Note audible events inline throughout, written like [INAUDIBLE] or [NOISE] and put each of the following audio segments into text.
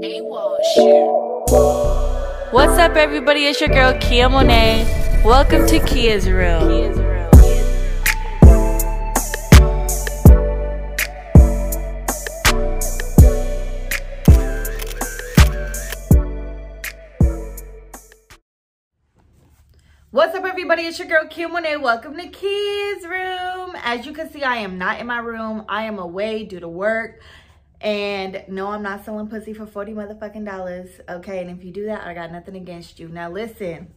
What's up, everybody? It's your girl Kia Monet. Welcome to Kia's Room. What's up, everybody? It's your girl Kia Monet. Welcome to Kia's Room. As you can see, I am not in my room. I am away due to work. And no, I'm not selling pussy for 40 motherfucking dollars. Okay, and if you do that, I got nothing against you. Now listen,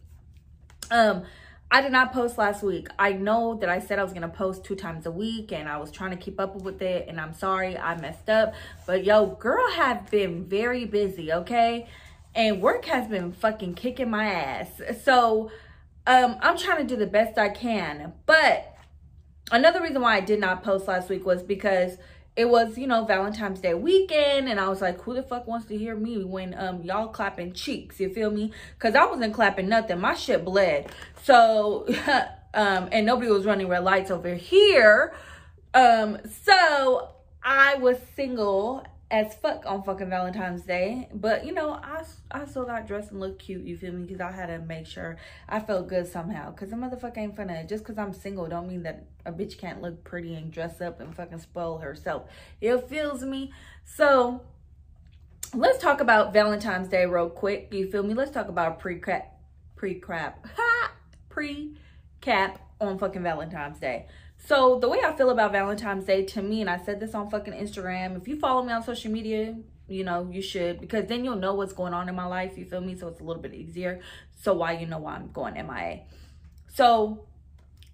um, I did not post last week. I know that I said I was gonna post two times a week and I was trying to keep up with it and I'm sorry I messed up. But yo, girl have been very busy, okay? And work has been fucking kicking my ass. So um I'm trying to do the best I can. But another reason why I did not post last week was because it was, you know, Valentine's Day weekend. And I was like, who the fuck wants to hear me when um y'all clapping cheeks? You feel me? Because I wasn't clapping nothing. My shit bled. So, [LAUGHS] um, and nobody was running red lights over here. Um, so I was single as fuck on fucking Valentine's Day. But, you know, I, I still got dressed and looked cute, you feel me? Because I had to make sure I felt good somehow. Because the motherfucker ain't finna, just because I'm single don't mean that a bitch can't look pretty and dress up and fucking spoil herself. It feels me. So, let's talk about Valentine's Day real quick. You feel me? Let's talk about pre-crap, pre-crap, [LAUGHS] pre-cap on fucking Valentine's Day. So the way I feel about Valentine's Day to me, and I said this on fucking Instagram, if you follow me on social media, you know, you should, because then you'll know what's going on in my life, you feel me? So it's a little bit easier. So why you know why I'm going MIA. So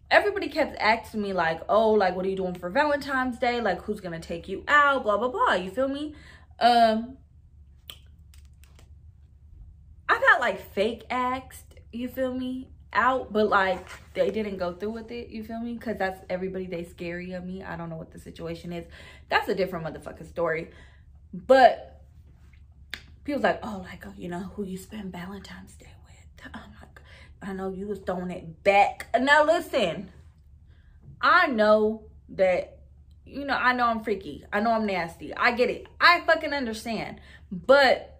everybody kept asking me like, oh, like, what are you doing for Valentine's Day? Like, who's to take you out? Blah, blah, blah. You feel me? Um, I got like fake asked, you feel me? Out, but like they didn't go through with it. You feel me? Because that's everybody. They scary of me. I don't know what the situation is. That's a different motherfucking story. But people's like, oh, like uh, you know who you spend Valentine's Day with. I'm like, I know you was throwing it back. Now listen, I know that. You know, I know I'm freaky. I know I'm nasty. I get it. I fucking understand. But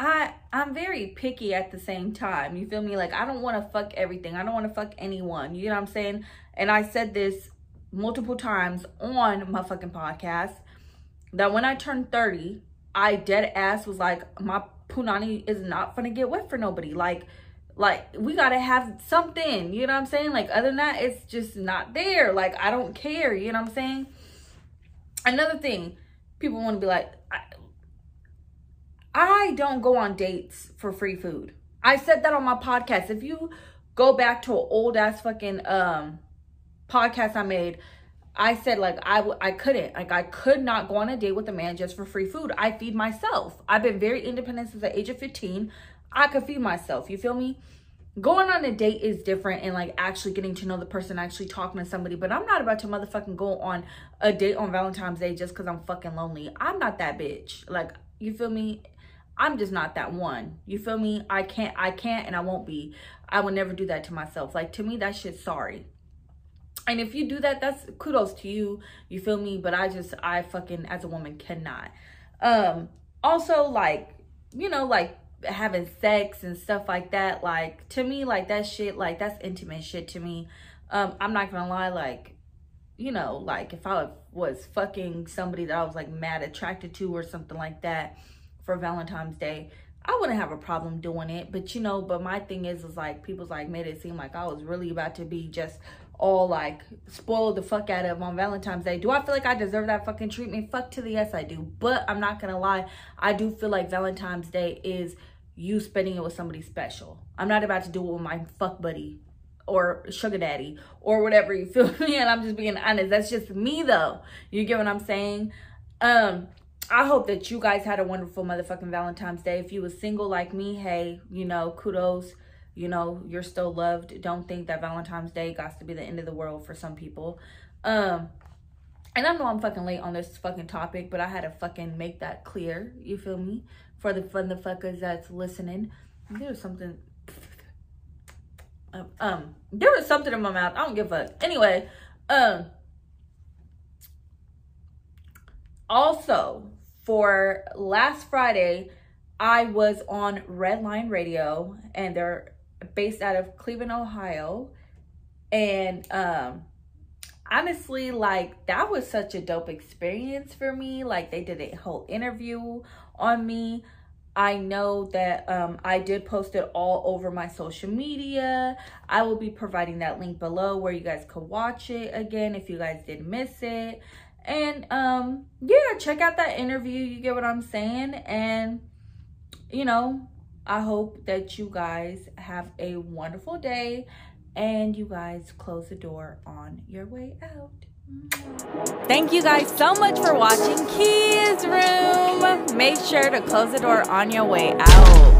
I I'm very picky at the same time. You feel me? Like I don't want to fuck everything. I don't want to fuck anyone. You know what I'm saying? And I said this multiple times on my fucking podcast that when I turned 30, I dead ass was like my punani is not gonna get wet for nobody. Like like we gotta have something, you know what I'm saying? Like other than that, it's just not there. Like I don't care, you know what I'm saying? Another thing, people want to be like, I don't go on dates for free food. I said that on my podcast. If you go back to an old ass fucking um podcast I made, I said like I I couldn't like I could not go on a date with a man just for free food. I feed myself. I've been very independent since the age of 15. I could feed myself. You feel me? Going on a date is different and like actually getting to know the person, actually talking to somebody. But I'm not about to motherfucking go on a date on Valentine's Day just because I'm fucking lonely. I'm not that bitch. Like, you feel me? I'm just not that one. You feel me? I can't, I can't and I won't be. I will never do that to myself. Like to me, that shit's sorry. And if you do that, that's kudos to you. You feel me? But I just, I fucking, as a woman, cannot. Um, also, like, you know, like having sex and stuff like that. Like, to me, like that shit, like that's intimate shit to me. Um, I'm not gonna lie, like, you know, like if I was fucking somebody that I was like mad attracted to or something like that, for Valentine's Day, I wouldn't have a problem doing it. But you know, but my thing is, is like people's like made it seem like I was really about to be just all like spoiled the fuck out of on Valentine's Day. Do I feel like I deserve that fucking treatment? Fuck to the yes, I do. But I'm not gonna lie, I do feel like Valentine's Day is you spending it with somebody special. I'm not about to do it with my fuck buddy or sugar daddy or whatever you feel [LAUGHS] me and i'm just being honest that's just me though you get what i'm saying um I hope that you guys had a wonderful motherfucking Valentine's Day. If you was single like me, hey, you know, kudos. You know, you're still loved. Don't think that Valentine's Day got to be the end of the world for some people. Um, and I know I'm fucking late on this fucking topic, but I had to fucking make that clear. You feel me? For the fun the fuckers that's listening. There was something. Um, um, there was something in my mouth. I don't give a fuck. Anyway, um, also for last Friday, I was on Redline Radio, and they're based out of Cleveland, Ohio. And um, honestly, like that was such a dope experience for me. Like they did a whole interview on me. I know that um, I did post it all over my social media. I will be providing that link below where you guys could watch it again if you guys did miss it. And um, yeah, check out that interview. You get what I'm saying? And, you know, I hope that you guys have a wonderful day and you guys close the door on your way out. Thank you guys so much for watching Kia's Room. Make sure to close the door on your way out.